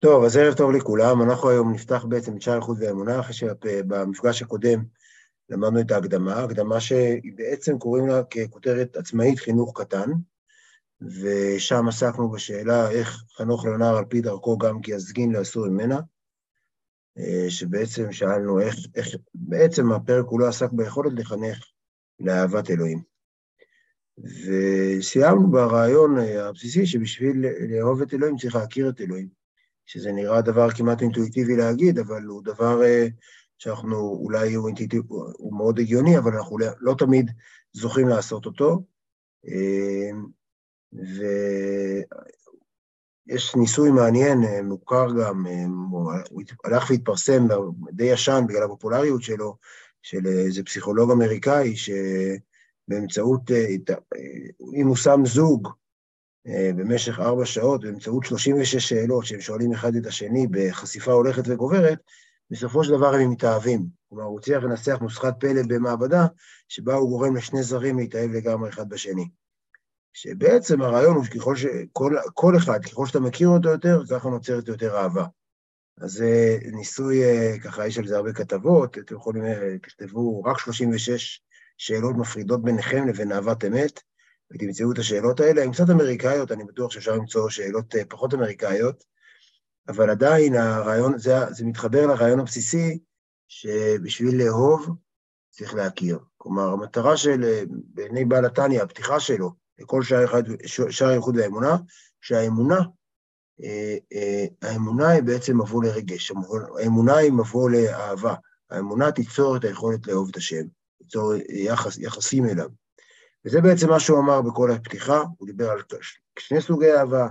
טוב, אז ערב טוב לכולם. אנחנו היום נפתח בעצם את שער איכות ואמונה, אחרי שבמפגש הקודם למדנו את ההקדמה, הקדמה שבעצם קוראים לה ככותרת עצמאית חינוך קטן, ושם עסקנו בשאלה איך חנוך לנער על פי דרכו גם כי יזגין לאסור ממנה, שבעצם שאלנו איך, איך, בעצם הפרק כולו עסק ביכולת לחנך לאהבת אלוהים. וסיימנו ברעיון הבסיסי שבשביל לאהוב את אלוהים צריך להכיר את אלוהים. שזה נראה דבר כמעט אינטואיטיבי להגיד, אבל הוא דבר אה, שאנחנו, אולי הוא, אינטואיטיב, הוא מאוד הגיוני, אבל אנחנו לא, לא תמיד זוכים לעשות אותו. אה, ויש ניסוי מעניין, אה, מוכר גם, הוא הלך והתפרסם די ישן בגלל הפופולריות שלו, של איזה פסיכולוג אמריקאי, שבאמצעות, אם הוא שם זוג, במשך ארבע שעות באמצעות 36 שאלות שהם שואלים אחד את השני בחשיפה הולכת וגוברת, בסופו של דבר הם מתאהבים. כלומר, הוא הצליח לנסח נוסחת פלא במעבדה, שבה הוא גורם לשני זרים להתאהב לגמרי אחד בשני. שבעצם הרעיון הוא שככל ש... כל, כל אחד, ככל שאתה מכיר אותו יותר, ככה נוצרת יותר אהבה. אז זה ניסוי, אה, ככה יש על זה הרבה כתבות, אתם יכולים, אה, תכתבו רק 36 שאלות מפרידות ביניכם לבין אהבת אמת, ותמצאו את השאלות האלה. הן קצת אמריקאיות, אני בטוח שאפשר למצוא שאלות אה, פחות אמריקאיות, אבל עדיין הרעיון, זה, זה מתחבר לרעיון הבסיסי, שבשביל לאהוב צריך להכיר. כלומר, המטרה של, אה, בעיני בעל התניא, הפתיחה שלו לכל שער, אחד, שער הייחוד והאמונה, שהאמונה, אה, האמונה היא בעצם מבוא לרגש, האמונה היא מבוא לאהבה. האמונה תיצור את היכולת לאהוב את השם, תיצור יחס, יחסים אליו. וזה בעצם מה שהוא אמר בכל הפתיחה, הוא דיבר על שני סוגי אהבה,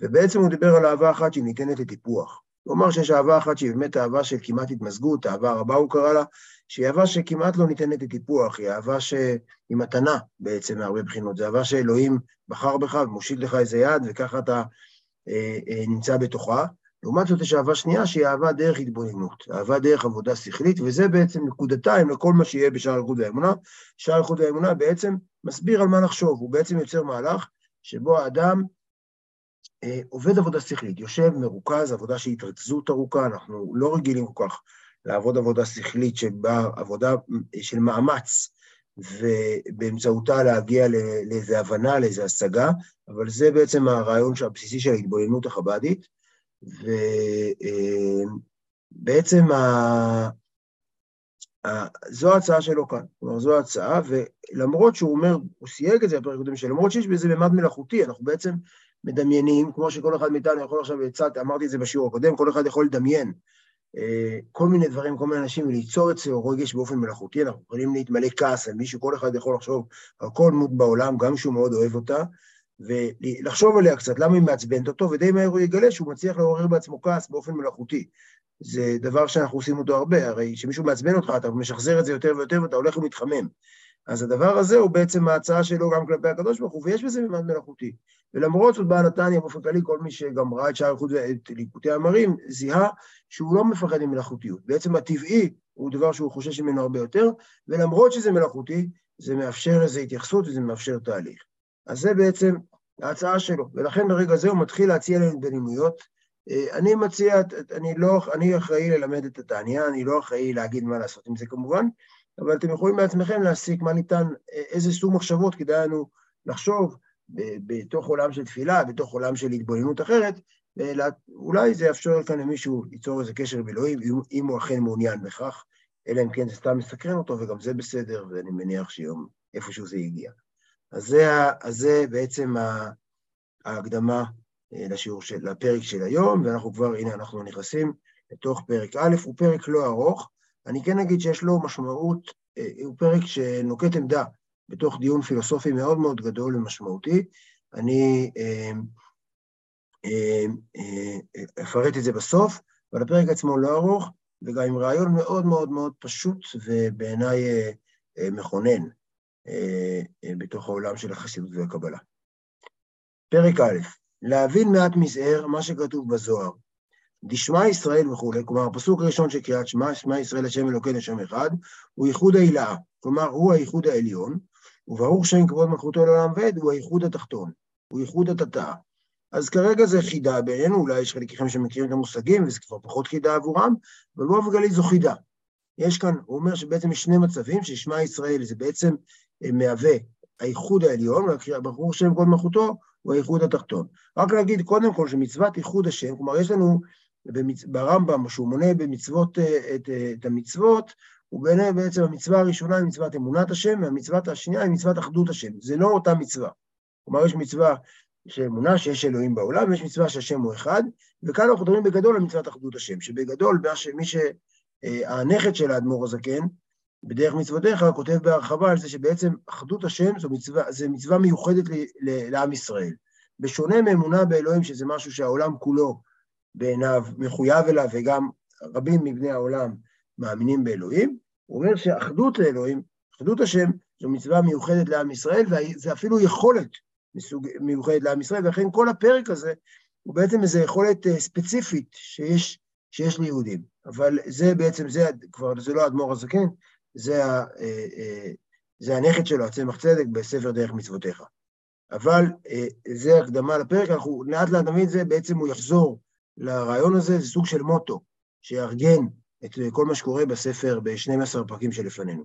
ובעצם הוא דיבר על אהבה אחת שהיא ניתנת לטיפוח. הוא אמר שיש אהבה אחת שהיא באמת אהבה של כמעט התמזגות, אהבה רבה הוא קרא לה, שהיא אהבה שכמעט לא ניתנת לטיפוח, היא אהבה שהיא מתנה בעצם מהרבה בחינות, זו אהבה שאלוהים בחר בך ומושיט לך איזה יד, וככה אתה אה, אה, נמצא בתוכה. לעומת זאת יש אהבה שנייה שהיא אהבה דרך התבוננות, אהבה דרך עבודה שכלית, וזה בעצם נקודתיים לכל מה שיהיה בשער איכות והאמונה. שער איכות והאמונה בעצם מסביר על מה לחשוב, הוא בעצם יוצר מהלך שבו האדם אה, עובד עבודה שכלית, יושב מרוכז, עבודה של התרכזות ארוכה, אנחנו לא רגילים כל כך לעבוד עבודה שכלית שבה עבודה של מאמץ, ובאמצעותה להגיע לאיזו הבנה, לאיזו השגה, אבל זה בעצם הרעיון הבסיסי של ההתבוננות החב"דית. ובעצם זו ההצעה שלו כאן, כלומר זו ההצעה, ולמרות שהוא אומר, הוא סייג את זה בפרק קודם שלו, למרות שיש בזה ממד מלאכותי, אנחנו בעצם מדמיינים, כמו שכל אחד מאיתנו יכול עכשיו, לצאת, אמרתי את זה בשיעור הקודם, כל אחד יכול לדמיין אה, כל מיני דברים, כל מיני אנשים, וליצור אצלו רגש באופן מלאכותי, אנחנו יכולים להתמלא כעס על מישהו, כל אחד יכול לחשוב על כל דמות בעולם, גם שהוא מאוד אוהב אותה, ולחשוב עליה קצת, למה היא מעצבנת אותו, ודי מהר הוא יגלה שהוא מצליח לעורר בעצמו כעס באופן מלאכותי. זה דבר שאנחנו עושים אותו הרבה, הרי כשמישהו מעצבן אותך, אתה משחזר את זה יותר ויותר ואתה הולך ומתחמם. אז הדבר הזה הוא בעצם ההצעה שלו גם כלפי הקדוש ברוך הוא, ויש בזה ממד מלאכותי. ולמרות זאת, בעל נתניה, באופן כללי, כל מי שגם ראה את שער איכות ואת ליקוטי המרים, זיהה שהוא לא מפחד ממלאכותיות. בעצם הטבעי הוא דבר שהוא חושש ממנו הרבה יותר, ולמרות שזה מלאכותי, זה מאפשר איזו התייחסות וזה מאפשר תהליך. אז זה בעצם ההצעה שלו, ולכן ברגע זה הוא מתחיל להציע לנו בלימויות. אה, אני מציע, אני לא, אני אחראי ללמד את התעניה, אני לא אחראי להגיד מה לעשות עם זה כמובן, אבל אתם יכולים בעצמכם להסיק מה ניתן, אה, איזה סוג מחשבות כדאי לנו לחשוב בתוך עולם של תפילה, בתוך עולם של התבוננות אחרת, ואולי זה יאפשר כאן למישהו ליצור איזה קשר עם אלוהים, אם הוא אכן מעוניין בכך, אלא אם כן זה סתם מסקרן אותו, וגם זה בסדר, ואני מניח שיום איפשהו זה יגיע. אז זה, אז זה בעצם ההקדמה אה, לשיעור של, לפרק של היום, ואנחנו כבר, הנה, אנחנו נכנסים לתוך פרק א', הוא פרק לא ארוך. אני כן אגיד שיש לו משמעות, אה, הוא פרק שנוקט עמדה בתוך דיון פילוסופי מאוד מאוד גדול ומשמעותי. אני אה, אפרט את זה בסוף, אבל הפרק עצמו לא ארוך, וגם עם רעיון מאוד מאוד מאוד פשוט ובעיניי מכונן. אה, אה, בתוך העולם של החסידות והקבלה. פרק א', להבין מעט מזער מה שכתוב בזוהר. דשמע ישראל וכולי, כלומר, הפסוק הראשון של קריאת שמע, שמע ישראל השם אלוקינו השם אחד, הוא ייחוד העילאה, כלומר, הוא הייחוד העליון, וברוך שם כבוד מלכותו לעולם ועד, הוא הייחוד התחתון, הוא ייחוד התתאה. אז כרגע זה חידה בעינינו, אולי יש חלקכם שמכירים את המושגים, וזה כבר פחות חידה עבורם, אבל באופן כללי זו חידה. יש כאן, הוא אומר שבעצם יש שני מצבים, ששמע ישראל זה בעצם מהווה האיחוד העליון, ברור שם כל מלכותו הוא האיחוד התחתון. רק להגיד קודם כל שמצוות איחוד השם, כלומר יש לנו במצ... ברמב"ם, שהוא מונה במצוות, אה, את, אה, את המצוות, הוא ביניהם בעצם המצווה הראשונה היא מצוות אמונת השם, והמצוות השנייה היא מצוות אחדות השם. זה לא אותה מצווה. כלומר, יש מצווה של אמונה שיש אלוהים בעולם, ויש מצווה שהשם הוא אחד, וכאן אנחנו מדברים בגדול על מצוות אחדות השם, שבגדול, מי ש... אה, של האדמו"ר הזקן, בדרך מצוותיך, כותב בהרחבה על זה שבעצם אחדות השם זו מצווה, זו מצווה מיוחדת ל, ל, לעם ישראל. בשונה מאמונה באלוהים, שזה משהו שהעולם כולו בעיניו מחויב אליו, וגם רבים מבני העולם מאמינים באלוהים, הוא אומר שאחדות לאלוהים, אחדות השם, זו מצווה מיוחדת לעם ישראל, וזה אפילו יכולת מסוג, מיוחדת לעם ישראל, ולכן כל הפרק הזה הוא בעצם איזו יכולת אה, ספציפית שיש, שיש ליהודים. אבל זה בעצם, זה כבר, זה לא האדמו"ר הזקן, זה, ה, אה, אה, זה הנכד שלו, הצמח צדק, בספר דרך מצוותיך. אבל זה הקדמה לפרק, אנחנו לאט לאט נבין את זה, בעצם הוא יחזור לרעיון הזה, זה סוג של מוטו, שיארגן את כל מה שקורה בספר ב-12 פרקים שלפנינו.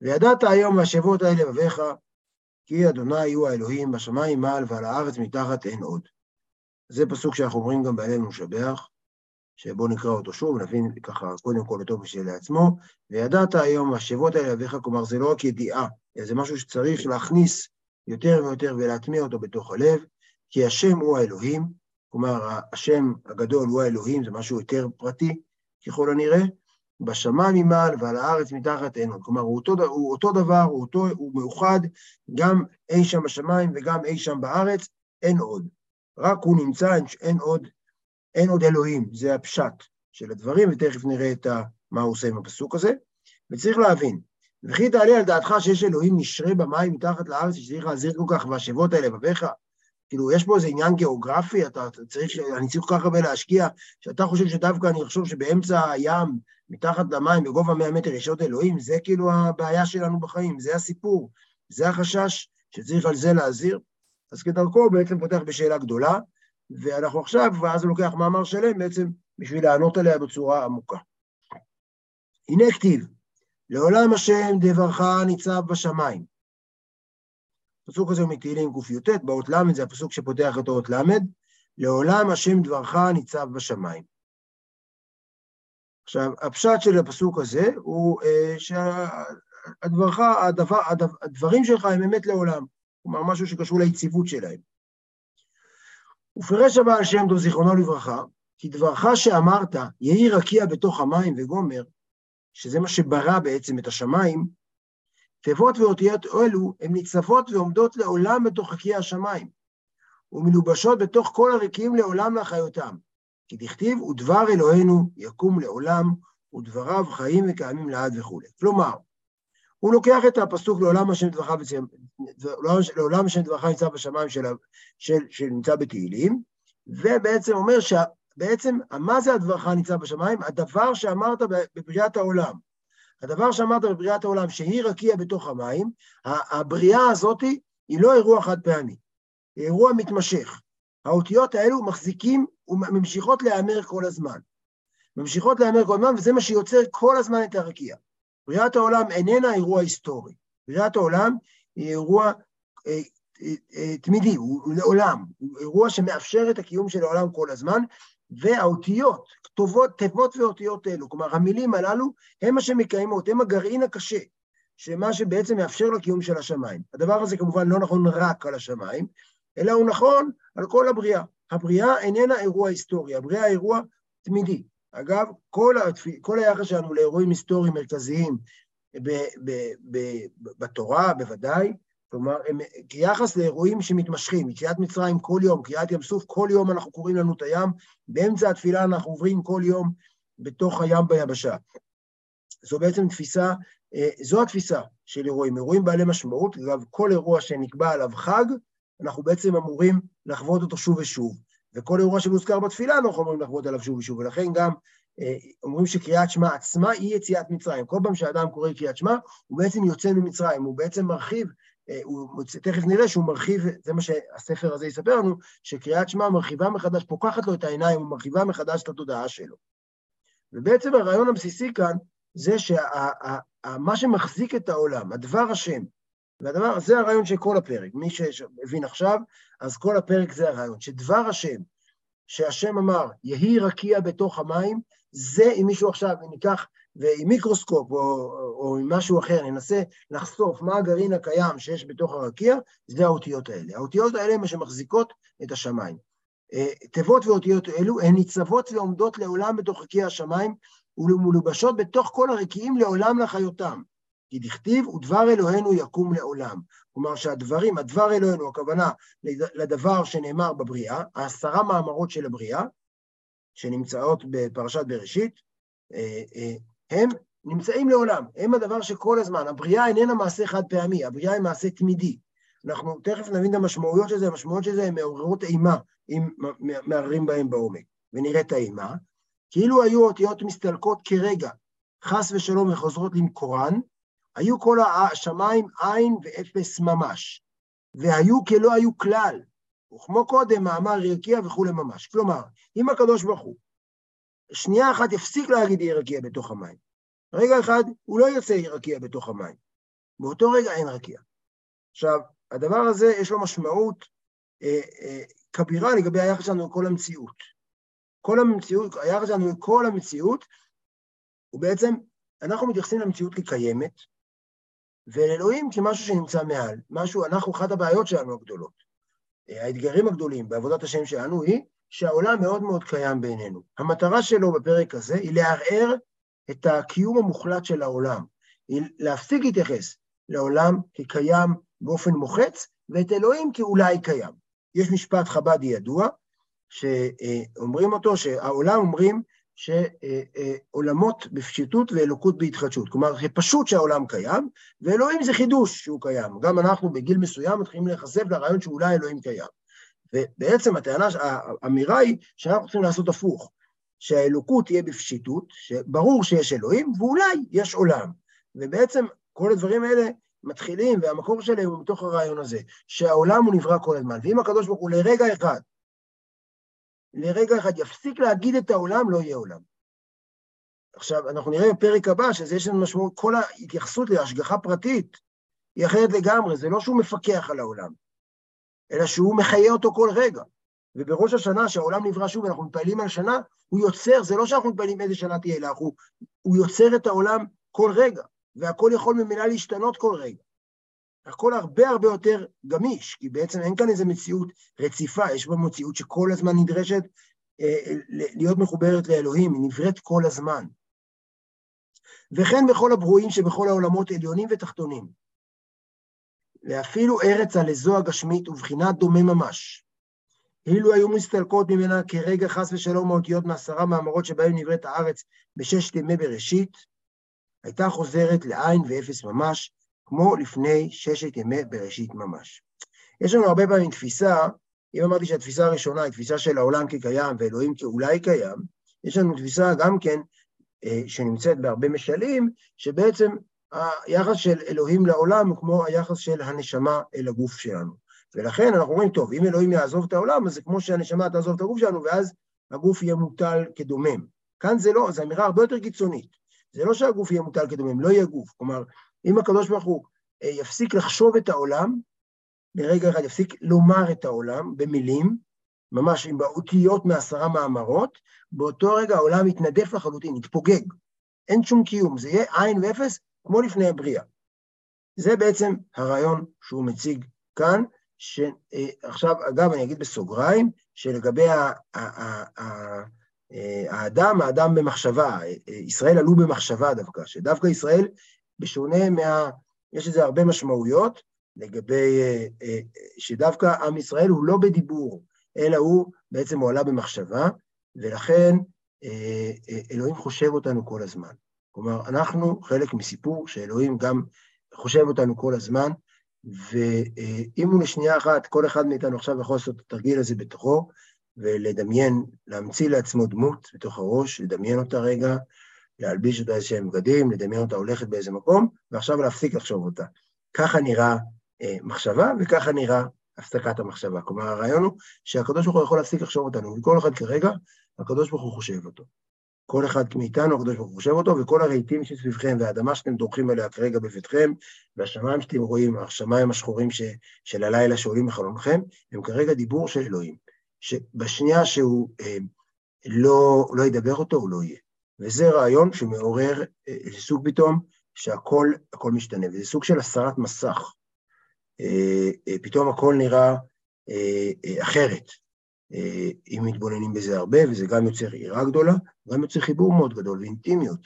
וידעת היום מהשבות האלה לבביך, כי אדוני הוא האלוהים בשמיים מעל ועל הארץ מתחת אין עוד. זה פסוק שאנחנו אומרים גם בעלינו לשבח, שבואו נקרא אותו שוב, נבין ככה קודם כל אותו לעצמו. וידעת היום מהשבות האלה לבביך, כלומר זה לא רק ידיעה, אלא זה משהו שצריך להכניס יותר ויותר ולהטמיע אותו בתוך הלב, כי השם הוא האלוהים, כלומר השם הגדול הוא האלוהים, זה משהו יותר פרטי, ככל הנראה, בשמיים ממעל ועל הארץ מתחת אין עוד. כלומר, הוא אותו, הוא אותו דבר, הוא, אותו, הוא מאוחד, גם אי שם בשמיים וגם אי שם בארץ, אין עוד. רק הוא נמצא, אין עוד, אין עוד אלוהים, זה הפשט של הדברים, ותכף נראה את ה, מה הוא עושה עם הפסוק הזה. וצריך להבין, וכי תעלה על דעתך שיש אלוהים נשרה במים מתחת לארץ, שצריך להזהיר כל כך והשבות האלה בביך, כאילו, יש פה איזה עניין גיאוגרפי, אתה צריך, אני צריך כל כך הרבה להשקיע, שאתה חושב שדווקא אני אחשוב שבאמצע הים, מתחת למים, בגובה 100 מטר, יש עוד אלוהים, זה כאילו הבעיה שלנו בחיים, זה הסיפור, זה החשש שצריך על זה להזהיר. אז כדרכו הוא בעצם פותח בשאלה גדולה, ואנחנו עכשיו, ואז הוא לוקח מאמר שלם בעצם בשביל לענות עליה בצורה עמוקה. הנה כתיב, לעולם השם דברך ניצב בשמיים. הפסוק הזה הוא מתהילים קי"ט, באות ל', זה הפסוק שפותח את אות ל', לעולם השם דברך ניצב בשמיים. עכשיו, הפשט של הפסוק הזה הוא אה, שהדברך, הדבר, הדברים שלך הם אמת לעולם, כלומר משהו שקשור ליציבות שלהם. ופירש הבעל שם טוב זיכרונו לברכה, כי דברך שאמרת, יהי רקיע בתוך המים וגומר, שזה מה שברא בעצם את השמיים, תיבות ואותיות אלו הן ניצבות ועומדות לעולם בתוך חכי השמיים, ומלובשות בתוך כל הרקיעים לעולם להחיותם. כי דכתיב, ודבר אלוהינו יקום לעולם, ודבריו חיים וקיימים לעד וכו'. כלומר, הוא לוקח את הפסוק לעולם השם דברך, לעולם השם דברך נמצא בשמיים של, של, שנמצא בתהילים, ובעצם אומר שבעצם, מה זה הדברך נמצא בשמיים? הדבר שאמרת בבריאת העולם. הדבר שאמרת בבריאת העולם, שהיא רקיע בתוך המים, הבריאה הזאת היא לא אירוע חד פעמי, היא אירוע מתמשך. האותיות האלו מחזיקים וממשיכות להיאמר כל הזמן. ממשיכות להיאמר כל הזמן, וזה מה שיוצר כל הזמן את הרקיע. בריאת העולם איננה אירוע היסטורי. בריאת העולם היא אירוע אה, אה, אה, תמידי, הוא לעולם, הוא אירוע שמאפשר את הקיום של העולם כל הזמן, והאותיות, כתובות, תיבות ואותיות אלו, כלומר המילים הללו הם מה שמקיימות, הם הגרעין הקשה, שמה שבעצם מאפשר לקיום של השמיים. הדבר הזה כמובן לא נכון רק על השמיים, אלא הוא נכון על כל הבריאה. הבריאה איננה אירוע היסטורי, הבריאה אירוע תמידי. אגב, כל, התפ... כל היחס שלנו לאירועים היסטוריים מרכזיים ב... ב... ב... בתורה, בוודאי, כלומר, הם, כיחס לאירועים שמתמשכים, יציאת מצרים כל יום, קריאת ים סוף, כל יום אנחנו קוראים לנו את הים, באמצע התפילה אנחנו עוברים כל יום בתוך הים ביבשה. זו בעצם תפיסה, אה, זו התפיסה של אירועים, אירועים בעלי משמעות, אגב, כל אירוע שנקבע עליו חג, אנחנו בעצם אמורים לחוות אותו שוב ושוב. וכל אירוע שמוזכר בתפילה אנחנו אמורים לחוות עליו שוב ושוב, ולכן גם אה, אומרים שקריאת שמע עצמה היא יציאת מצרים. כל פעם שאדם קורא קריאת שמע, הוא בעצם יוצא ממצרים, הוא בעצם מרחיב הוא, תכף נראה שהוא מרחיב, זה מה שהספר הזה יספר לנו, שקריאת שמע מרחיבה מחדש, פוקחת לו את העיניים ומרחיבה מחדש את התודעה שלו. ובעצם הרעיון הבסיסי כאן זה שמה שמחזיק את העולם, הדבר השם, והדבר, זה הרעיון של כל הפרק. מי שהבין עכשיו, אז כל הפרק זה הרעיון, שדבר השם, שהשם אמר, יהי רקיע בתוך המים, זה אם מישהו עכשיו ניקח, ועם מיקרוסקופ או, או עם משהו אחר, ננסה לחשוף מה הגרעין הקיים שיש בתוך הרקיע, זה האותיות האלה. האותיות האלה הן שמחזיקות את השמיים. אה, תיבות ואותיות אלו הן ניצבות ועומדות לעולם בתוך רקיע השמיים, ומלובשות בתוך כל הרקיעים לעולם לחיותם. כי דכתיב, ודבר אלוהינו יקום לעולם. כלומר שהדברים, הדבר אלוהינו, הכוונה לדבר שנאמר בבריאה, העשרה מאמרות של הבריאה, שנמצאות בפרשת בראשית, אה, אה, הם נמצאים לעולם, הם הדבר שכל הזמן, הבריאה איננה מעשה חד פעמי, הבריאה היא מעשה תמידי. אנחנו תכף נבין את המשמעויות של זה, המשמעויות של זה הן מעוררות אימה, אם מערערים בהן בעומק. ונראה את האימה, כאילו היו אותיות מסתלקות כרגע, חס ושלום וחוזרות למקורן, היו כל השמיים עין ואפס ממש, והיו כלא היו כלל, וכמו קודם, מאמר ירקיע וכולי ממש. כלומר, אם הקדוש ברוך הוא שנייה אחת יפסיק להגיד ירקיע בתוך המים, רגע אחד הוא לא ירצה ירקיע בתוך המים, באותו רגע אין רקיע. עכשיו, הדבר הזה יש לו משמעות אה, אה, כבירה לגבי היחס שלנו לכל המציאות. כל המציאות, היחס שלנו לכל המציאות, הוא בעצם, אנחנו מתייחסים למציאות כקיימת, ואל אלוהים כמשהו שנמצא מעל, משהו, אנחנו, אחת הבעיות שלנו הגדולות, האתגרים הגדולים בעבודת השם שלנו היא שהעולם מאוד מאוד קיים בעינינו. המטרה שלו בפרק הזה היא לערער את הקיום המוחלט של העולם, היא להפסיק להתייחס לעולם כקיים באופן מוחץ, ואת אלוהים כאולי קיים. יש משפט חב"די ידוע, שאומרים אותו, שהעולם אומרים שעולמות בפשיטות ואלוקות בהתחדשות. כלומר, זה פשוט שהעולם קיים, ואלוהים זה חידוש שהוא קיים. גם אנחנו בגיל מסוים מתחילים להיחשף לרעיון שאולי אלוהים קיים. ובעצם הטענה, האמירה היא שאנחנו צריכים לעשות הפוך, שהאלוקות תהיה בפשיטות, שברור שיש אלוהים, ואולי יש עולם. ובעצם כל הדברים האלה מתחילים, והמקור שלהם הוא מתוך הרעיון הזה, שהעולם הוא נברא כל הזמן. ואם הקדוש ברוך הוא לרגע אחד לרגע אחד יפסיק להגיד את העולם, לא יהיה עולם. עכשיו, אנחנו נראה בפרק הבא שזה יש לנו משמעות, כל ההתייחסות להשגחה פרטית היא אחרת לגמרי, זה לא שהוא מפקח על העולם, אלא שהוא מחיה אותו כל רגע. ובראש השנה, שהעולם נברא שוב, אנחנו מתפעלים על שנה, הוא יוצר, זה לא שאנחנו מתפעלים איזה שנה תהיה, אלא הוא, הוא יוצר את העולם כל רגע, והכל יכול ממילא להשתנות כל רגע. הכל הרבה הרבה יותר גמיש, כי בעצם אין כאן איזו מציאות רציפה, יש בה מציאות שכל הזמן נדרשת אה, להיות מחוברת לאלוהים, היא נבראת כל הזמן. וכן בכל הברואים שבכל העולמות עליונים ותחתונים. ואפילו ארץ על איזו הגשמית ובחינת דומה ממש. אילו היו מסתלקות ממנה כרגע חס ושלום האותיות מעשרה מאמרות שבהם נבראת הארץ בששת ימי בראשית, הייתה חוזרת לעין ואפס ממש, כמו לפני ששת ימי בראשית ממש. יש לנו הרבה פעמים תפיסה, אם אמרתי שהתפיסה הראשונה היא תפיסה של העולם כקיים ואלוהים כאולי קיים, יש לנו תפיסה גם כן, אה, שנמצאת בהרבה משלים, שבעצם היחס של אלוהים לעולם הוא כמו היחס של הנשמה אל הגוף שלנו. ולכן אנחנו אומרים, טוב, אם אלוהים יעזוב את העולם, אז זה כמו שהנשמה תעזוב את הגוף שלנו, ואז הגוף יהיה מוטל כדומם. כאן זה לא, זו אמירה הרבה יותר קיצונית. זה לא שהגוף יהיה מוטל כדומם, לא יהיה גוף. כלומר, אם הקדוש ברוך הוא אה, יפסיק לחשוב את העולם, לרגע אחד יפסיק לומר את העולם במילים, ממש עם באותיות מעשרה מאמרות, באותו רגע העולם יתנדף לחלוטין, יתפוגג. אין שום קיום, זה יהיה עין ואפס כמו לפני הבריאה. זה בעצם הרעיון שהוא מציג כאן, שעכשיו, אה, אגב, אני אגיד בסוגריים, שלגבי אה, האדם, האדם במחשבה, ישראל עלו במחשבה דווקא, שדווקא ישראל בשונה מה... יש לזה הרבה משמעויות לגבי... אה, אה, שדווקא עם ישראל הוא לא בדיבור, אלא הוא בעצם הועלה במחשבה, ולכן אה, אלוהים חושב אותנו כל הזמן. כלומר, אנחנו חלק מסיפור שאלוהים גם חושב אותנו כל הזמן, ואם הוא לשנייה אחת, כל אחד מאיתנו עכשיו יכול לעשות את התרגיל הזה בתוכו, ולדמיין, להמציא לעצמו דמות בתוך הראש, לדמיין אותה רגע, להלביש אותה איזשהם בגדים, לדמיין אותה הולכת באיזה מקום, ועכשיו להפסיק לחשוב אותה. ככה נראה מחשבה, וככה נראה הפסקת המחשבה. כלומר, הרעיון הוא שהקדוש ברוך הוא יכול להפסיק לחשוב אותנו, וכל אחד כרגע, הקדוש ברוך הוא חושב אותו. כל אחד מאיתנו, הקדוש ברוך הוא חושב אותו, וכל הרהיטים שסביבכם, והאדמה שאתם דורכים עליה כרגע בביתכם, והשמיים שאתם רואים, השמיים השחורים ש, של הלילה שעולים מחלונכם, הם כרגע דיבור של אלוהים, שבשנייה שהוא אה, לא, לא ידבר אותו, הוא לא יהיה. וזה רעיון שמעורר אה, סוג פתאום שהכל משתנה, וזה סוג של הסרת מסך. אה, אה, פתאום הכל נראה אה, אחרת. אם מתבוננים בזה הרבה, וזה גם יוצר יראה גדולה, גם יוצר חיבור מאוד גדול ואינטימיות,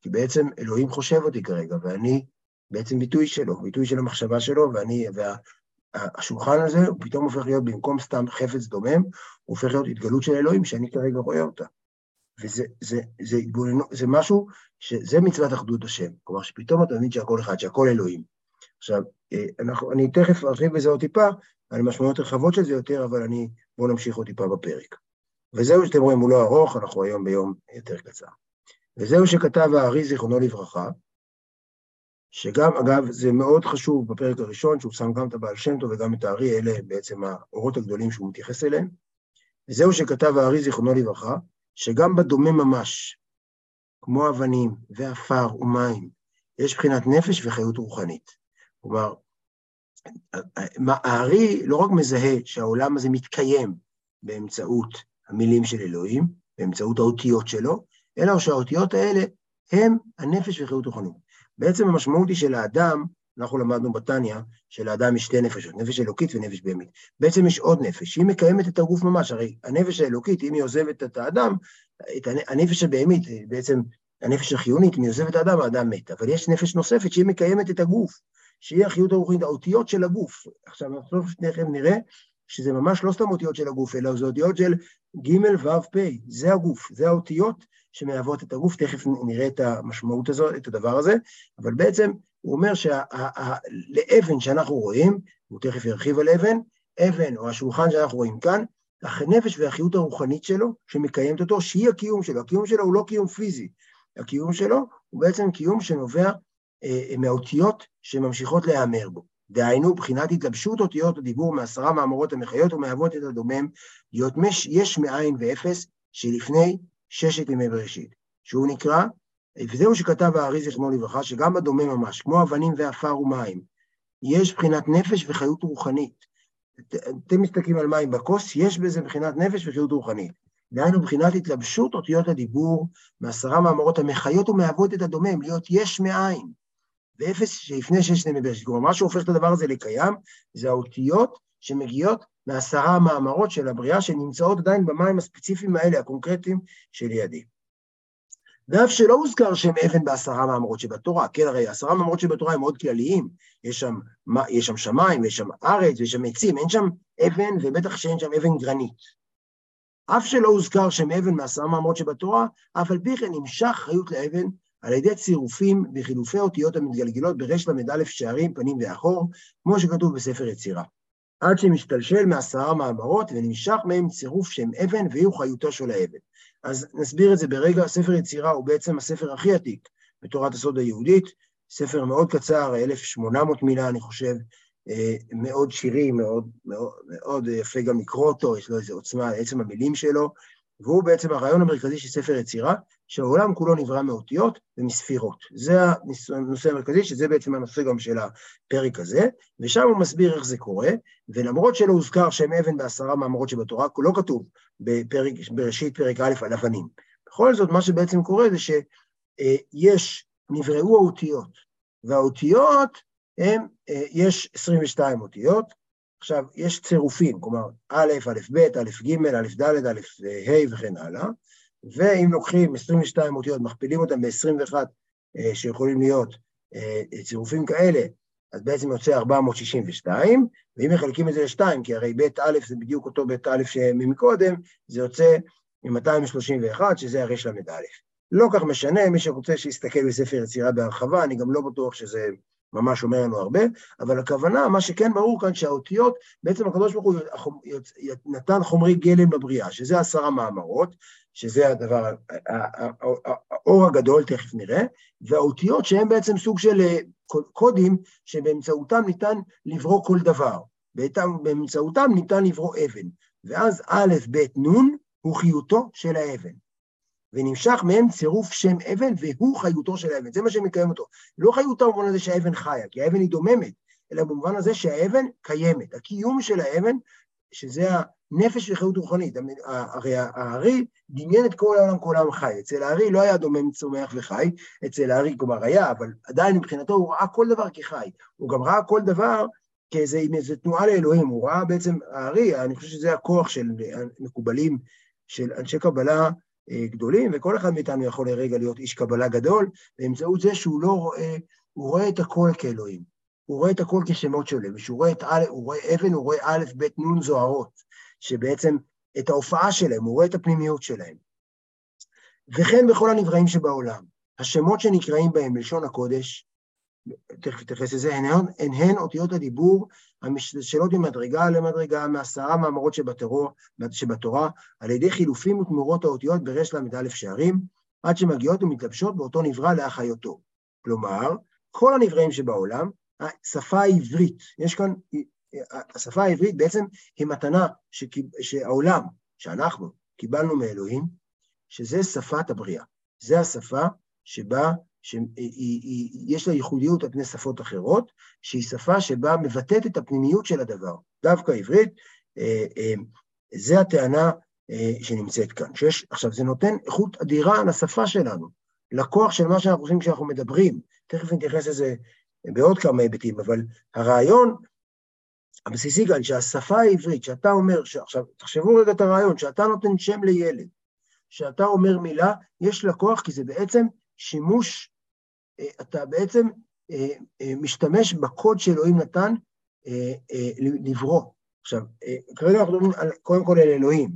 כי בעצם אלוהים חושב אותי כרגע, ואני בעצם ביטוי שלו, ביטוי של המחשבה שלו, ואני, והשולחן הזה הוא פתאום הופך להיות, במקום סתם חפץ דומם, הוא הופך להיות התגלות של אלוהים שאני כרגע רואה אותה. וזה זה, זה, זה, זה משהו, שזה מצוות אחדות השם. כלומר, שפתאום אתה מבין שהכל אחד, שהכל אלוהים. עכשיו, אה, אנחנו, אני תכף ארחיב בזה עוד טיפה, על משמעויות רחבות של זה יותר, אבל אני, בואו נמשיך עוד טיפה בפרק. וזהו שאתם רואים, הוא לא ארוך, אנחנו היום ביום יותר קצר. וזהו שכתב הארי, זיכרונו לברכה, שגם, אגב, זה מאוד חשוב בפרק הראשון, שהוא שם גם את הבעל שם טוב וגם את הארי, אלה בעצם האורות הגדולים שהוא מתייחס אליהם. וזהו שכתב הארי, זיכרונו לברכה, שגם בדומה ממש, כמו אבנים ועפר ומים, יש בחינת נפש וחיות רוחנית. כלומר, הארי לא רק מזהה שהעולם הזה מתקיים באמצעות המילים של אלוהים, באמצעות האותיות שלו, אלא שהאותיות האלה הם הנפש וחירות רוחנית. בעצם המשמעות היא של האדם, אנחנו למדנו בתניא, שלאדם יש שתי נפשות, נפש אלוקית ונפש בהמית. בעצם יש עוד נפש, שהיא מקיימת את הגוף ממש, הרי הנפש האלוקית, אם היא עוזבת את האדם, את הנפש הבהמית, בעצם הנפש החיונית, אם היא עוזבת את האדם, האדם מת. אבל יש נפש נוספת שהיא מקיימת את הגוף, שהיא החיות הרוחנית, האותיות של הגוף. עכשיו, אנחנו תכף נראה שזה ממש לא סתם אותיות של הגוף, אלא זה אותיות של ג' ו' פ', זה הגוף, זה האותיות שמהוות את הגוף, תכף נראה את המשמעות הזאת, את הדבר הזה, אבל בעצם הוא אומר שלאבן שאנחנו רואים, הוא תכף ירחיב על אבן, אבן או השולחן שאנחנו רואים כאן, הנפש והחיות הרוחנית שלו, שמקיימת אותו, שהיא הקיום שלו. הקיום שלו הוא לא קיום פיזי, הקיום שלו הוא בעצם קיום שנובע אה, מהאותיות שממשיכות להיאמר בו. דהיינו, בחינת התלבשות אותיות הדיבור מעשרה מאמרות המחיות ומהוות את הדומם, להיות מש, יש מאין ואפס שלפני ששת ימי בראשית, שהוא נקרא, וזהו שכתב הארי זכרונו לברכה, שגם בדומה ממש, כמו אבנים ועפר ומים, יש בחינת נפש וחיות רוחנית. אתם מסתכלים על מים בכוס, יש בזה בחינת נפש וחיות רוחנית. דהיינו, בחינת התלבשות אותיות הדיבור מעשרה מאמרות המחיות ומהוות את הדומם, להיות יש מאין. ואפס שלפני ששת ימי בראשית. כלומר, מה שהופך את הדבר הזה לקיים, זה האותיות שמגיעות מעשרה המאמרות של הבריאה, שנמצאות עדיין במים הספציפיים האלה, הקונקרטיים שלידי. ואף שלא הוזכר שם אבן בעשרה מאמרות שבתורה, כן, הרי עשרה מאמרות שבתורה הם מאוד כלליים, יש שם, יש שם שמיים, יש שם ארץ, יש שם עצים, אין שם אבן, ובטח שאין שם אבן גרנית. אף שלא הוזכר שם אבן מעשרה מאמרות שבתורה, אף על פי כן נמשך חיות לאבן על ידי צירופים וחילופי אותיות המתגלגלות ברש ל"א שערים, פנים ואחור, כמו שכתוב בספר יצירה. עד שמשתלשל מעשרה מאמרות ונמשך מהם צירוף שם אבן ויהיו חיותו של האבן. אז נסביר את זה ברגע, ספר יצירה הוא בעצם הספר הכי עתיק בתורת הסוד היהודית, ספר מאוד קצר, 1,800 מילה אני חושב, אה, מאוד שירי, מאוד, מאוד, מאוד יפה גם לקרוא אותו, יש לו איזו עוצמה, עצם המילים שלו, והוא בעצם הרעיון המרכזי של ספר יצירה, שהעולם כולו נברא מאותיות ומספירות. זה הנושא המרכזי, שזה בעצם הנושא גם של הפרק הזה, ושם הוא מסביר איך זה קורה, ולמרות שלא הוזכר שם אבן בעשרה מאמרות שבתורה, לא כתוב בפרק, בראשית פרק א' על אבנים. בכל זאת, מה שבעצם קורה זה שיש, נבראו האותיות, והאותיות הם, יש 22 אותיות, עכשיו, יש צירופים, כלומר, א', א', ב', א', ג', א', ד', א', ה' וכן הלאה, ואם לוקחים 22 אותיות, מכפילים אותם ב-21 אה, שיכולים להיות אה, צירופים כאלה, אז בעצם יוצא 462, ואם מחלקים את זה לשתיים, כי הרי בית א' זה בדיוק אותו בית א' שמקודם, זה יוצא 231, שזה הרש ל"א. לא כך משנה, מי שרוצה שיסתכל בספר יצירה בהרחבה, אני גם לא בטוח שזה ממש אומר לנו הרבה, אבל הכוונה, מה שכן ברור כאן שהאותיות, בעצם הקדוש ברוך הוא נתן חומרי גלם לבריאה, שזה עשרה מאמרות, שזה הדבר, האור הגדול, תכף נראה, והאותיות שהן בעצם סוג של אה, קודים שבאמצעותם ניתן לברוא כל דבר, באמצעותם ניתן לברוא אבן, ואז א', ב', נ' הוא חיותו של האבן. ונמשך מהם צירוף שם אבן, והוא חיותו של האבן. זה מה שמקיים אותו. לא חיותו במובן הזה שהאבן חיה, כי האבן היא דוממת, אלא במובן הזה שהאבן קיימת. הקיום של האבן, שזה הנפש וחיות רוחנית. הרי הארי דמיין את כל העולם, כל העולם חי. אצל הארי לא היה דומם, צומח וחי, אצל הארי כלומר היה, אבל עדיין מבחינתו הוא ראה כל דבר כחי. הוא גם ראה כל דבר כאיזה, עם איזו תנועה לאלוהים. הוא ראה בעצם, הארי, אני חושב שזה הכוח של מקובלים, של אנשי קבלה, גדולים, וכל אחד מאיתנו יכול לרגע להיות איש קבלה גדול, באמצעות זה שהוא לא רואה, הוא רואה את הכל כאלוהים. הוא רואה את הכל כשמות שלהם, וכשהוא רואה, את, הוא רואה אבן, הוא רואה א', ב', נ' זוהרות, שבעצם את ההופעה שלהם, הוא רואה את הפנימיות שלהם. וכן בכל הנבראים שבעולם, השמות שנקראים בהם בלשון הקודש, תכף אתייחס לזה, הן, הן, הן אותיות הדיבור המשתלשלות ממדרגה למדרגה, מעשרה מאמרות שבתורה, שבתורה, על ידי חילופים ותמורות האותיות ברש ל"א שערים, עד שמגיעות ומתלבשות באותו נברא להחיותו. כלומר, כל הנבראים שבעולם, השפה העברית, יש כאן, השפה העברית בעצם היא מתנה שהעולם, שאנחנו קיבלנו מאלוהים, שזה שפת הבריאה. זה השפה שבה שיש לה ייחודיות על פני שפות אחרות, שהיא שפה שבה מבטאת את הפנימיות של הדבר. דווקא עברית, אה, אה, זה הטענה אה, שנמצאת כאן. שיש, עכשיו, זה נותן איכות אדירה לשפה שלנו, לכוח של מה שאנחנו עושים כשאנחנו מדברים. תכף נתייחס לזה בעוד כמה היבטים, אבל הרעיון הבסיסי כאן, שהשפה העברית, שאתה אומר, עכשיו, תחשבו רגע את הרעיון, שאתה נותן שם לילד, שאתה אומר מילה, יש לה כוח כי זה בעצם שימוש, אה, אתה בעצם אה, אה, משתמש בקוד שאלוהים נתן לברוא. עכשיו, כרגע אנחנו מדברים קודם כל על אלוהים,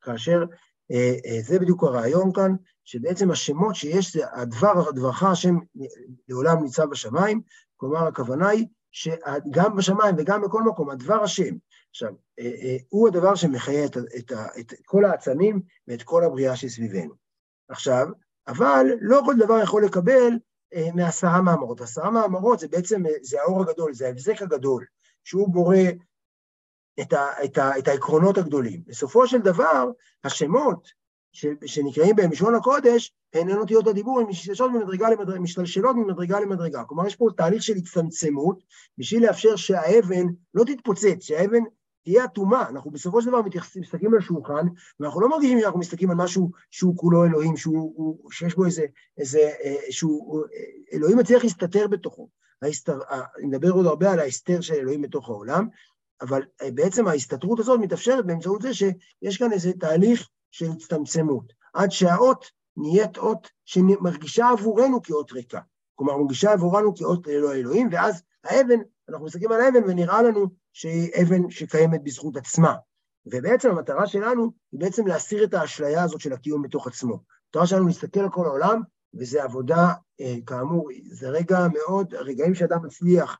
כאשר זה בדיוק הרעיון כאן, שבעצם השמות שיש, זה הדבר, הדברך השם לעולם ניצב בשמיים, כלומר הכוונה היא שגם בשמיים וגם בכל מקום, הדבר השם. עכשיו, הוא הדבר שמחיה את, את, את כל העצמים ואת כל הבריאה שסביבנו. עכשיו, אבל לא כל דבר יכול לקבל אה, מעשרה מאמרות. עשרה מאמרות זה בעצם, אה, זה האור הגדול, זה ההבזק הגדול, שהוא בורא את, ה, את, ה, את העקרונות הגדולים. בסופו של דבר, השמות ש, שנקראים בהם בלשון הקודש, הן אותיות הדיבור, הן ממדרגה למדרגה, משתלשלות ממדרגה למדרגה. כלומר, יש פה תהליך של הצטמצמות, בשביל לאפשר שהאבן לא תתפוצץ, שהאבן תהיה אטומה, אנחנו בסופו של דבר מסתכלים על שולחן, ואנחנו לא מרגישים שאנחנו מסתכלים על משהו שהוא כולו אלוהים, שהוא, שיש בו איזה, איזה, אה, שהוא, אה, אלוהים מצליח להסתתר בתוכו. ההסתר, אני מדבר עוד הרבה על ההסתר של אלוהים בתוך העולם, אבל אה, בעצם ההסתתרות הזאת מתאפשרת באמצעות זה שיש כאן איזה תהליך של הצטמצמות, עד שהאות נהיית אות שמרגישה עבורנו כאות ריקה. כלומר, מרגישה עבורנו כאות ללא אלוהים, ואז האבן, אנחנו מסתכלים על האבן ונראה לנו שהיא אבן שקיימת בזכות עצמה. ובעצם המטרה שלנו היא בעצם להסיר את האשליה הזאת של הקיום בתוך עצמו. המטרה שלנו להסתכל על כל העולם, וזו עבודה, אה, כאמור, זה רגע מאוד, רגעים שאדם מצליח,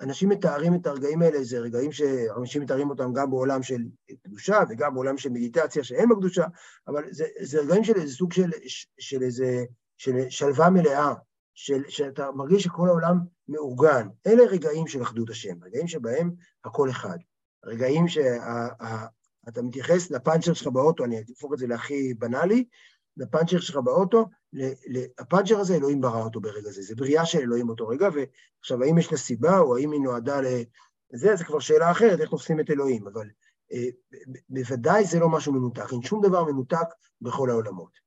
אנשים מתארים את הרגעים האלה, זה רגעים שאנשים מתארים אותם גם בעולם של קדושה וגם בעולם של מדיטציה שאין בה קדושה, אבל זה, זה רגעים של איזה סוג של, של איזה, של שלווה מלאה, של, שאתה מרגיש שכל העולם מאורגן. אלה רגעים של אחדות השם, רגעים שבהם הכל אחד. רגעים שאתה מתייחס לפאנצ'ר שלך באוטו, אני אהפוך את זה להכי בנאלי, לפאנצ'ר שלך באוטו, הפאנצ'ר הזה, אלוהים ברא אותו ברגע זה, זה בריאה של אלוהים אותו רגע, ועכשיו, האם יש לה סיבה, או האם היא נועדה ל... זה, זה כבר שאלה אחרת, איך תופסים את אלוהים, אבל אה, בוודאי זה לא משהו מנותק, אין שום דבר מנותק בכל העולמות.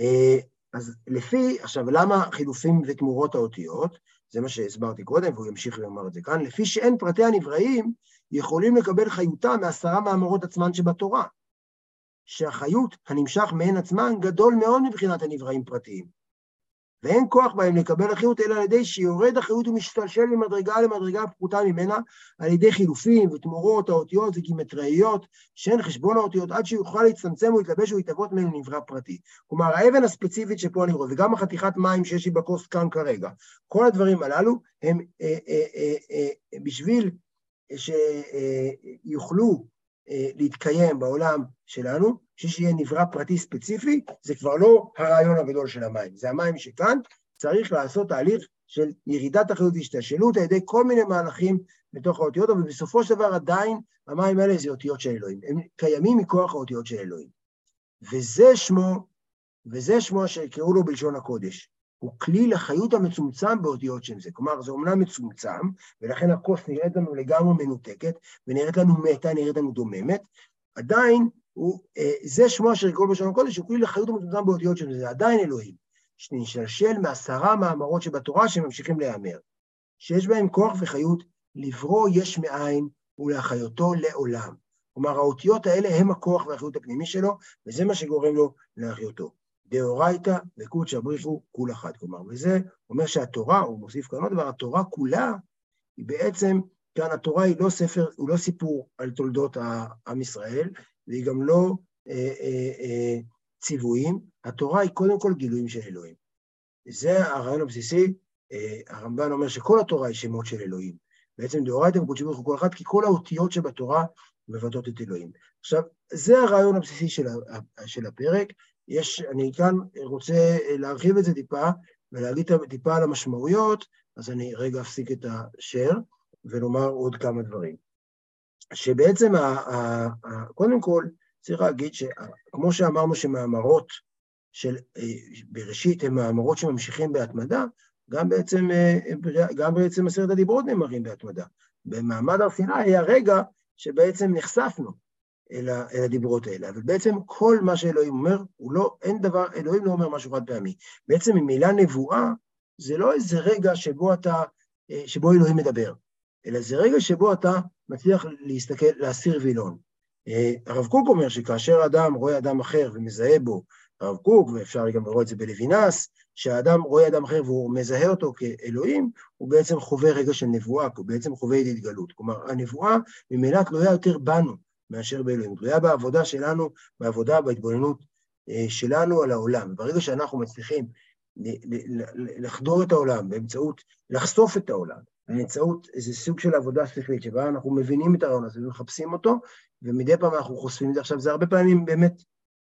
אה, אז לפי, עכשיו, למה חילופים ותמורות האותיות? זה מה שהסברתי קודם, והוא ימשיך לומר את זה כאן. לפי שאין פרטי הנבראים יכולים לקבל חיותם מעשרה מאמרות עצמן שבתורה. שהחיות הנמשך מהן עצמן גדול מאוד מבחינת הנבראים פרטיים. ואין כוח בהם לקבל אחריות אלא על ידי שיורד אחריות ומשתלשל ממדרגה למדרגה פחותה ממנה, על ידי חילופים ותמורות האותיות וגימטראיות, שאין חשבון האותיות, עד שיוכל להצטמצם ולהתלבש ולהתהוות ממנו נברא פרטי. כלומר, האבן הספציפית שפה אני רואה, וגם החתיכת מים שיש לי בכוס כאן כרגע, כל הדברים הללו הם אה, אה, אה, אה, בשביל שיוכלו אה, להתקיים בעולם שלנו, שיהיה נברא פרטי ספציפי, זה כבר לא הרעיון הגדול של המים, זה המים שכאן, צריך לעשות תהליך של ירידת אחריות והשתלשלות על ידי כל מיני מהלכים בתוך האותיות, אבל בסופו של דבר עדיין המים האלה זה אותיות של אלוהים, הם קיימים מכוח האותיות של אלוהים. וזה שמו, וזה שמו שקראו לו בלשון הקודש. הוא כלי לחיות המצומצם באותיות של זה. כלומר, זה אומנם מצומצם, ולכן הכוס נראית לנו לגמרי מנותקת, ונראית לנו מתה, נראית לנו דוממת, עדיין הוא, אה, זה שמו אשר יקראו בלשון הקודש, הוא כלי לחיות המצומצם באותיות של זה, עדיין אלוהים, שנשתלשל מעשרה מאמרות שבתורה שממשיכים להיאמר, שיש בהם כוח וחיות לברוא יש מאין ולהחיותו לעולם. כלומר, האותיות האלה הם הכוח והחיות הפנימי שלו, וזה מה שגורם לו להחיותו. דאורייתא וקודשא בריחו כול אחד. כלומר, וזה אומר שהתורה, הוא מוסיף כאן עוד דבר, התורה כולה, היא בעצם, כאן התורה היא לא ספר, הוא לא סיפור על תולדות עם ישראל, והיא גם לא אה, אה, אה, ציוויים, התורה היא קודם כל גילויים של אלוהים. זה הרעיון הבסיסי, אה, הרמב"ן אומר שכל התורה היא שמות של אלוהים. בעצם דאורייתא וקודשא בריחו כל אחד, כי כל האותיות שבתורה מבטאות את אלוהים. עכשיו, זה הרעיון הבסיסי של, של הפרק. יש, אני כאן רוצה להרחיב את זה טיפה ולהגיד טיפה על המשמעויות, אז אני רגע אפסיק את השאר ולומר עוד כמה דברים. שבעצם, ה, ה, ה, קודם כל, צריך להגיד שכמו שאמרנו שמאמרות של אה, בראשית הם מאמרות שממשיכים בהתמדה, גם בעצם, אה, גם בעצם עשרת הדיברות נאמרים בהתמדה. במעמד הר סיני היה רגע שבעצם נחשפנו אל, אל הדיברות האלה. אבל בעצם כל מה שאלוהים אומר, הוא לא, אין דבר, אלוהים לא אומר משהו חד פעמי. בעצם ממילא נבואה, זה לא איזה רגע שבו אתה, אה, שבו אלוהים מדבר, אלא זה רגע שבו אתה מצליח להסתכל, להסיר וילון. אה, הרב קוק אומר שכאשר אדם רואה אדם אחר ומזהה בו, הרב קוק, ואפשר גם לראות את זה בלוינס, שהאדם רואה אדם אחר והוא מזהה אותו כאלוהים, הוא בעצם חווה רגע של נבואה, הוא בעצם חווה את התגלות. כלומר, הנבואה ממילא תלויה יותר בנו, מאשר באלוהים. תלויה בעבודה שלנו, בעבודה, בהתבוננות אה, שלנו על העולם. ברגע שאנחנו מצליחים לחדור את העולם באמצעות, לחשוף את העולם, באמצעות איזה סוג של עבודה שכלית, שבה אנחנו מבינים את הרעיון הזה ומחפשים אותו, ומדי פעם אנחנו חושפים את זה. עכשיו, זה הרבה פעמים באמת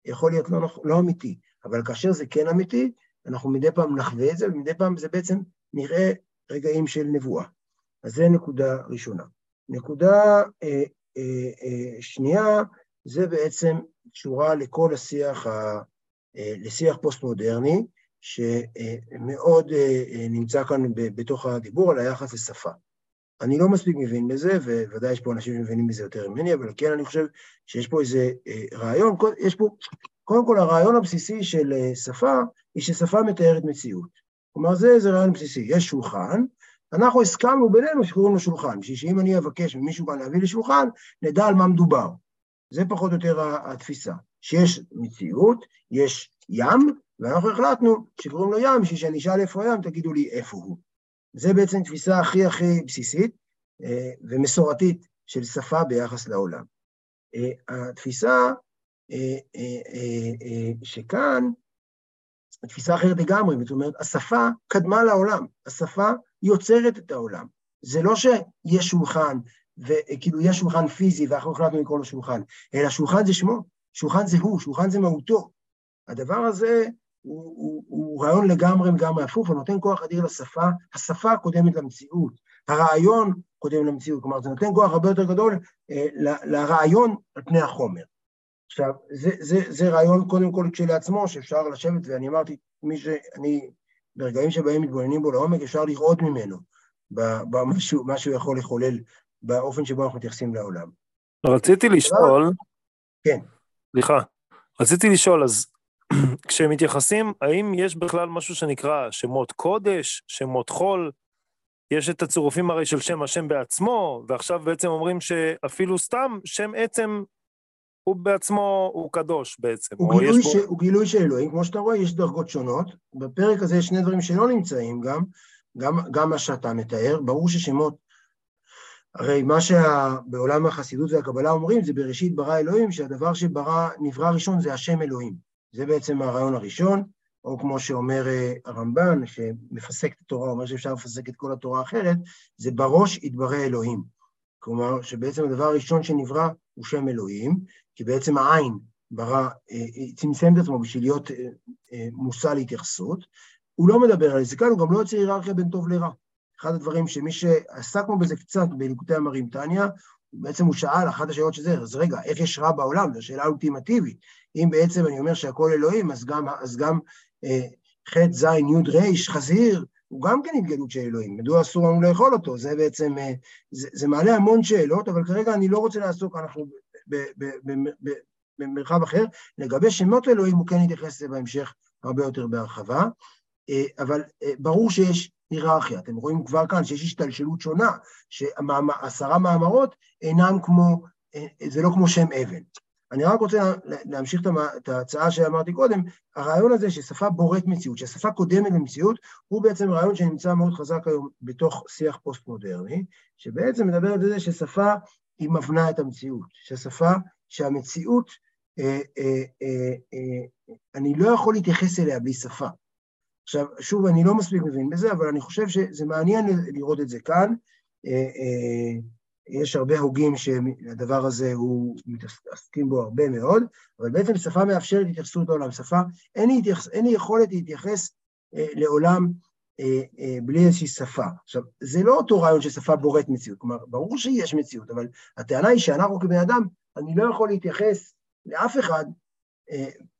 יכול להיות לא, לא אמיתי, אבל כאשר זה כן אמיתי, אנחנו מדי פעם נחווה את זה, ומדי פעם זה בעצם נראה רגעים של נבואה. אז זו נקודה ראשונה. נקודה אה, אה, אה, שנייה, זה בעצם קשורה לכל השיח, ה, אה, לשיח פוסט-מודרני, שמאוד נמצא כאן בתוך הדיבור על היחס לשפה. אני לא מספיק מבין בזה, וודאי יש פה אנשים שמבינים בזה יותר ממני, אבל כן אני חושב שיש פה איזה רעיון, יש פה, קודם כל הרעיון הבסיסי של שפה, היא ששפה מתארת מציאות. כלומר, זה איזה רעיון בסיסי. יש שולחן, אנחנו הסכמנו בינינו שקוראים לו שולחן, בשביל שאם אני אבקש ממישהו כאן להביא לי שולחן, נדע על מה מדובר. זה פחות או יותר התפיסה, שיש מציאות, יש ים, ואנחנו החלטנו שקוראים לו ים, בשביל שאני אשאל איפה הים, תגידו לי איפה הוא. זה בעצם תפיסה הכי הכי בסיסית אה, ומסורתית של שפה ביחס לעולם. אה, התפיסה אה, שכאן, תפיסה אחרת לגמרי, זאת אומרת, השפה קדמה לעולם, השפה יוצרת את העולם. זה לא שיש שולחן, וכאילו יש שולחן פיזי ואנחנו החלטנו לקרוא לו שולחן, אלא שולחן זה שמו, שולחן זה הוא, שולחן זה מהותו. הדבר הזה הוא, הוא, הוא רעיון לגמרי לגמרי הפוך, הוא נותן כוח אדיר לשפה, השפה קודמת למציאות, הרעיון קודם למציאות, כלומר זה נותן כוח הרבה יותר גדול אה, לרעיון על פני החומר. עכשיו, זה, זה, זה רעיון קודם כל כשלעצמו, שאפשר לשבת, ואני אמרתי, מי שאני ברגעים שבהם מתבוננים בו לעומק, אפשר לראות ממנו במה שהוא יכול לחולל באופן שבו אנחנו מתייחסים לעולם. רציתי לשאול... כן. סליחה. רציתי לשאול, אז כשמתייחסים, האם יש בכלל משהו שנקרא שמות קודש, שמות חול? יש את הצירופים הרי של שם השם בעצמו, ועכשיו בעצם אומרים שאפילו סתם שם עצם הוא בעצמו, הוא קדוש בעצם. הוא, גילוי, בו... ש... הוא גילוי של אלוהים, כמו שאתה רואה, יש דרגות שונות. בפרק הזה יש שני דברים שלא נמצאים גם, גם, גם מה שאתה מתאר. ברור ששמות, הרי מה שבעולם החסידות והקבלה אומרים, זה בראשית ברא אלוהים, שהדבר שברא, נברא ראשון זה השם אלוהים. זה בעצם הרעיון הראשון, או כמו שאומר אה, הרמב"ן, שמפסק את התורה, אומר שאפשר לפסק את כל התורה האחרת, זה בראש יתברא אלוהים. כלומר, שבעצם הדבר הראשון שנברא הוא שם אלוהים, כי בעצם העין ברא, אה, אה, צמצם את עצמו בשביל להיות מושא להתייחסות. הוא לא מדבר על זה כאן, הוא גם לא יוצא היררכיה בין טוב לרע. אחד הדברים שמי שעסקנו בזה קצת בליקוטי המרים תניא, בעצם הוא שאל, אחת השאלות שזה, אז רגע, איך יש רע בעולם? זו שאלה אולטימטיבית. אם בעצם אני אומר שהכל אלוהים, אז גם, אז גם אה, ח' ז' י' ר' חזיר, הוא גם כן התגלות של אלוהים, מדוע אסור לנו לאכול אותו? זה בעצם, אה, זה, זה מעלה המון שאלות, אבל כרגע אני לא רוצה לעסוק, אנחנו במרחב אחר. לגבי שמות אלוהים, הוא כן יתייחס לזה בהמשך הרבה יותר בהרחבה, אה, אבל ברור שיש היררכיה. אתם רואים כבר כאן שיש השתלשלות שונה, שעשרה מאמרות אינם כמו, זה לא כמו שם אבן. אני רק רוצה להמשיך את ההצעה שאמרתי קודם, הרעיון הזה ששפה בוראת מציאות, ששפה קודמת למציאות, הוא בעצם רעיון שנמצא מאוד חזק היום בתוך שיח פוסט-מודרני, שבעצם מדבר על זה ששפה היא מבנה את המציאות, ששפה, שהמציאות, אה, אה, אה, אה, אני לא יכול להתייחס אליה בלי שפה. עכשיו, שוב, אני לא מספיק מבין בזה, אבל אני חושב שזה מעניין לראות את זה כאן. אה, אה, יש הרבה הוגים שהדבר הזה, הוא מתעסקים בו הרבה מאוד, אבל בעצם שפה מאפשרת התייחסות לעולם. שפה, אין לי, התייחס, אין לי יכולת להתייחס אה, לעולם אה, אה, בלי איזושהי שפה. עכשיו, זה לא אותו רעיון ששפה בוראת מציאות, כלומר, ברור שיש מציאות, אבל הטענה היא שאנחנו כבני אדם, אני לא יכול להתייחס לאף אחד,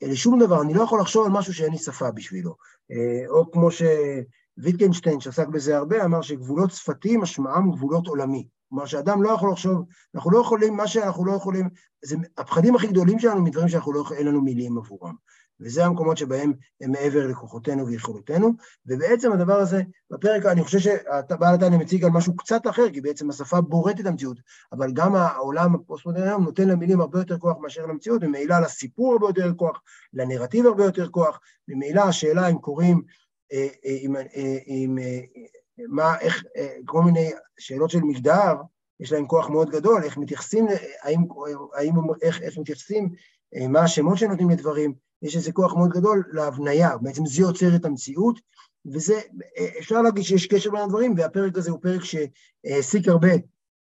לשום דבר, אני לא יכול לחשוב על משהו שאין לי שפה בשבילו. אה, או כמו שוויטקנשטיין, שעסק בזה הרבה, אמר שגבולות שפתיים משמעם גבולות עולמי. כלומר שאדם לא יכול לחשוב, אנחנו לא יכולים, מה שאנחנו לא יכולים, זה הפחדים הכי גדולים שלנו מדברים שאנחנו לא, לנו מילים עבורם. וזה המקומות שבהם הם מעבר לכוחותינו ויכולותינו, ובעצם הדבר הזה, בפרק, אני חושב שבעל התניא מציג על משהו קצת אחר, כי בעצם השפה בורטת את המציאות, אבל גם העולם הפוסט-מודרני היום נותן למילים הרבה יותר כוח מאשר למציאות, וממילא לסיפור הרבה יותר כוח, לנרטיב הרבה יותר כוח, ממילא השאלה אם קוראים, אה, אה, אם, אה, אם, מה, איך, כל מיני שאלות של מגדר, יש להם כוח מאוד גדול, איך מתייחסים, האם, האם, איך, איך מתייחסים, מה השמות שנותנים לדברים, יש איזה כוח מאוד גדול להבניה, בעצם זה יוצר את המציאות, וזה, אפשר להגיד שיש קשר בין הדברים, והפרק הזה הוא פרק שהעסיק הרבה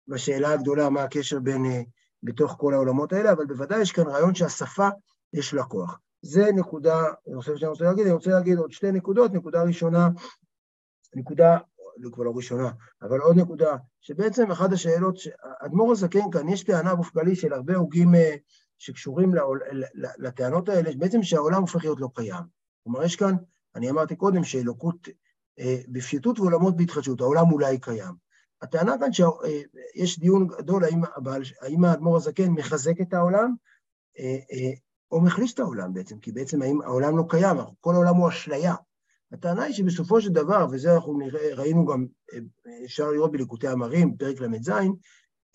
בשאלה הגדולה מה הקשר בין, בתוך כל העולמות האלה, אבל בוודאי יש כאן רעיון שהשפה יש לה כוח. זה נקודה, חושב שאני רוצה להגיד, אני רוצה להגיד עוד שתי נקודות, נקודה ראשונה, נקודה, לא כבר לא ראשונה, אבל עוד נקודה, שבעצם אחת השאלות, אדמו"ר הזקן כאן, יש טענה מופגלית של הרבה הוגים שקשורים לטענות האלה, בעצם שהעולם הופך להיות לא קיים. כלומר, יש כאן, אני אמרתי קודם, שאלוקות אה, בפשיטות ועולמות בהתחדשות, העולם אולי קיים. הטענה כאן שיש אה, דיון גדול האם, האם האדמו"ר הזקן מחזק את העולם, אה, או מחליש את העולם בעצם, כי בעצם האם העולם לא קיים, כל העולם הוא אשליה. הטענה היא שבסופו של דבר, וזה אנחנו נראה, ראינו גם, אפשר לראות בליקוטי המרים, פרק ל"ז,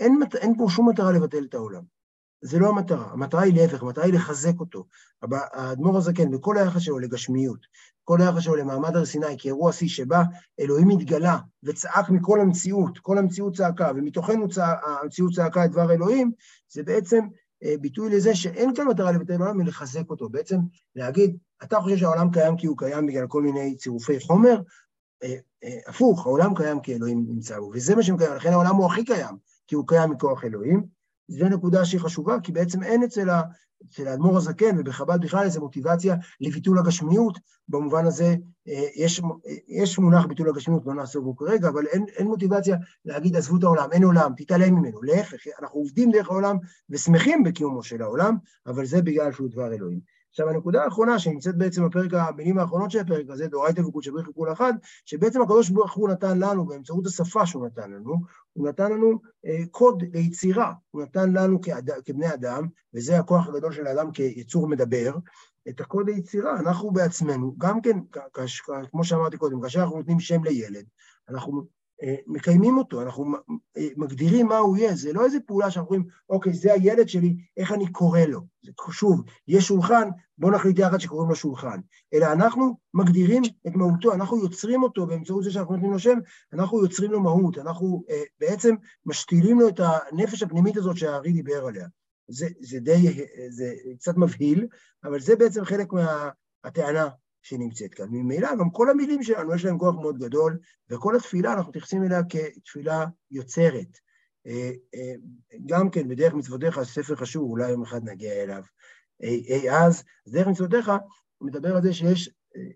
אין, אין פה שום מטרה לבטל את העולם. זה לא המטרה, המטרה היא להפך, המטרה היא לחזק אותו. האדמו"ר הזקן, בכל היחס שלו לגשמיות, כל היחס שלו למעמד הר סיני כאירוע שיא שבה אלוהים התגלה וצעק מכל המציאות, כל המציאות צעקה, ומתוכנו צע, המציאות צעקה את דבר אלוהים, זה בעצם אה, ביטוי לזה שאין כאן מטרה לבטל העולם, אלא לחזק אותו. בעצם להגיד, אתה חושב שהעולם קיים כי הוא קיים בגלל כל מיני צירופי חומר, אה, אה, הפוך, העולם קיים כי אלוהים נמצא בו, וזה מה שמקיים, לכן העולם הוא הכי קיים, כי הוא קיים מכוח אלוהים. זו נקודה שהיא חשובה, כי בעצם אין אצל, ה, אצל האדמו"ר הזקן ובחב"ד בכלל איזו מוטיבציה לביטול הגשמיות, במובן הזה אה, יש, יש מונח ביטול הגשמיות, לא נעשה בו כרגע, אבל אין, אין מוטיבציה להגיד עזבו את העולם, אין עולם, תתעלם ממנו, להפך, אנחנו עובדים דרך העולם ושמחים בקיומו של העולם, אבל זה בגלל שהוא דבר אלוהים. עכשיו, הנקודה האחרונה שנמצאת בעצם בפרק, המילים האחרונות של הפרק הזה, דאורייתא וקודשא בריך כול אחד, שבעצם הקדוש ברוך הוא נתן לנו, באמצעות השפה שהוא נתן לנו, הוא נתן לנו אה, קוד ליצירה, הוא נתן לנו כעד, כבני אדם, וזה הכוח הגדול של האדם כיצור מדבר, את הקוד ליצירה, אנחנו בעצמנו, גם כן, כש, כמו שאמרתי קודם, כאשר אנחנו נותנים שם לילד, אנחנו מקיימים אותו, אנחנו אה, מגדירים מה הוא יהיה, זה לא איזה פעולה שאנחנו אומרים, אוקיי, זה הילד שלי, איך אני קורא לו? זה שוב, יש שולחן, בואו נחליט יחד שקוראים לו שולחן. אלא אנחנו מגדירים את מהותו, אנחנו יוצרים אותו באמצעות זה שאנחנו נותנים לו שם, אנחנו יוצרים לו מהות, אנחנו אה, בעצם משתילים לו את הנפש הפנימית הזאת שהארי דיבר עליה. זה, זה די, זה קצת מבהיל, אבל זה בעצם חלק מהטענה שנמצאת כאן. ממילא גם כל המילים שלנו יש להם כוח מאוד גדול, וכל התפילה אנחנו מתייחסים אליה כתפילה יוצרת. אה, אה, גם כן, בדרך מצוותיך, ספר חשוב, אולי יום אחד נגיע אליו. אי אז, דרך מצוותיך, הוא מדבר על זה שיש,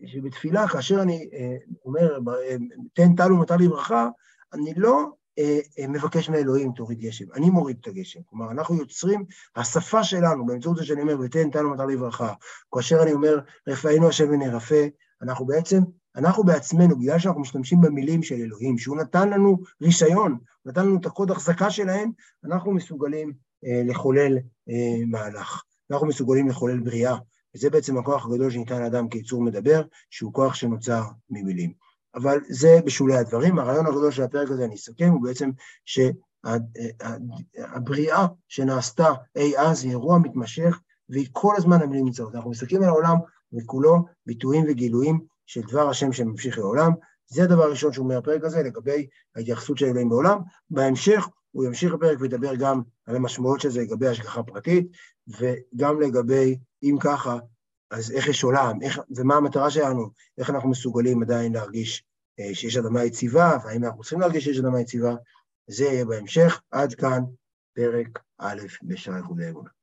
שבתפילה, כאשר אני אה, אומר, תן טל ומטר לברכה, אני לא אה, אה, מבקש מאלוהים, תוריד גשם. אני מוריד את הגשם. כלומר, אנחנו יוצרים, השפה שלנו, באמצעות זה שאני אומר, ותן תנו מטר לברכה, כאשר אני אומר, רפאנו השם ונרפא, אנחנו בעצם, אנחנו בעצמנו, בגלל שאנחנו משתמשים במילים של אלוהים, שהוא נתן לנו רישיון, נתן לנו את הקוד החזקה שלהם, אנחנו מסוגלים אה, לחולל אה, מהלך. אנחנו מסוגלים לחולל בריאה. וזה בעצם הכוח הגדול שניתן לאדם כיצור מדבר, שהוא כוח שנוצר ממילים. אבל זה בשולי הדברים. הרעיון הגדול של הפרק הזה, אני אסכם, הוא בעצם שהבריאה שנעשתה אי אז היא אירוע מתמשך, והיא כל הזמן המילים נמצאות. אנחנו מסתכלים על העולם וכולו ביטויים וגילויים של דבר השם שממשיך לעולם. זה הדבר הראשון שהוא אומר בפרק הזה לגבי ההתייחסות של אלוהים בעולם. בהמשך הוא ימשיך בפרק וידבר גם על המשמעות של זה לגבי השגחה פרטית, וגם לגבי, אם ככה, אז איך יש עולם, איך, ומה המטרה שלנו, איך אנחנו מסוגלים עדיין להרגיש אה, שיש אדמה יציבה, והאם אנחנו צריכים להרגיש שיש אדמה יציבה, זה יהיה בהמשך. עד כאן פרק א' בשעה איחודי אמונה.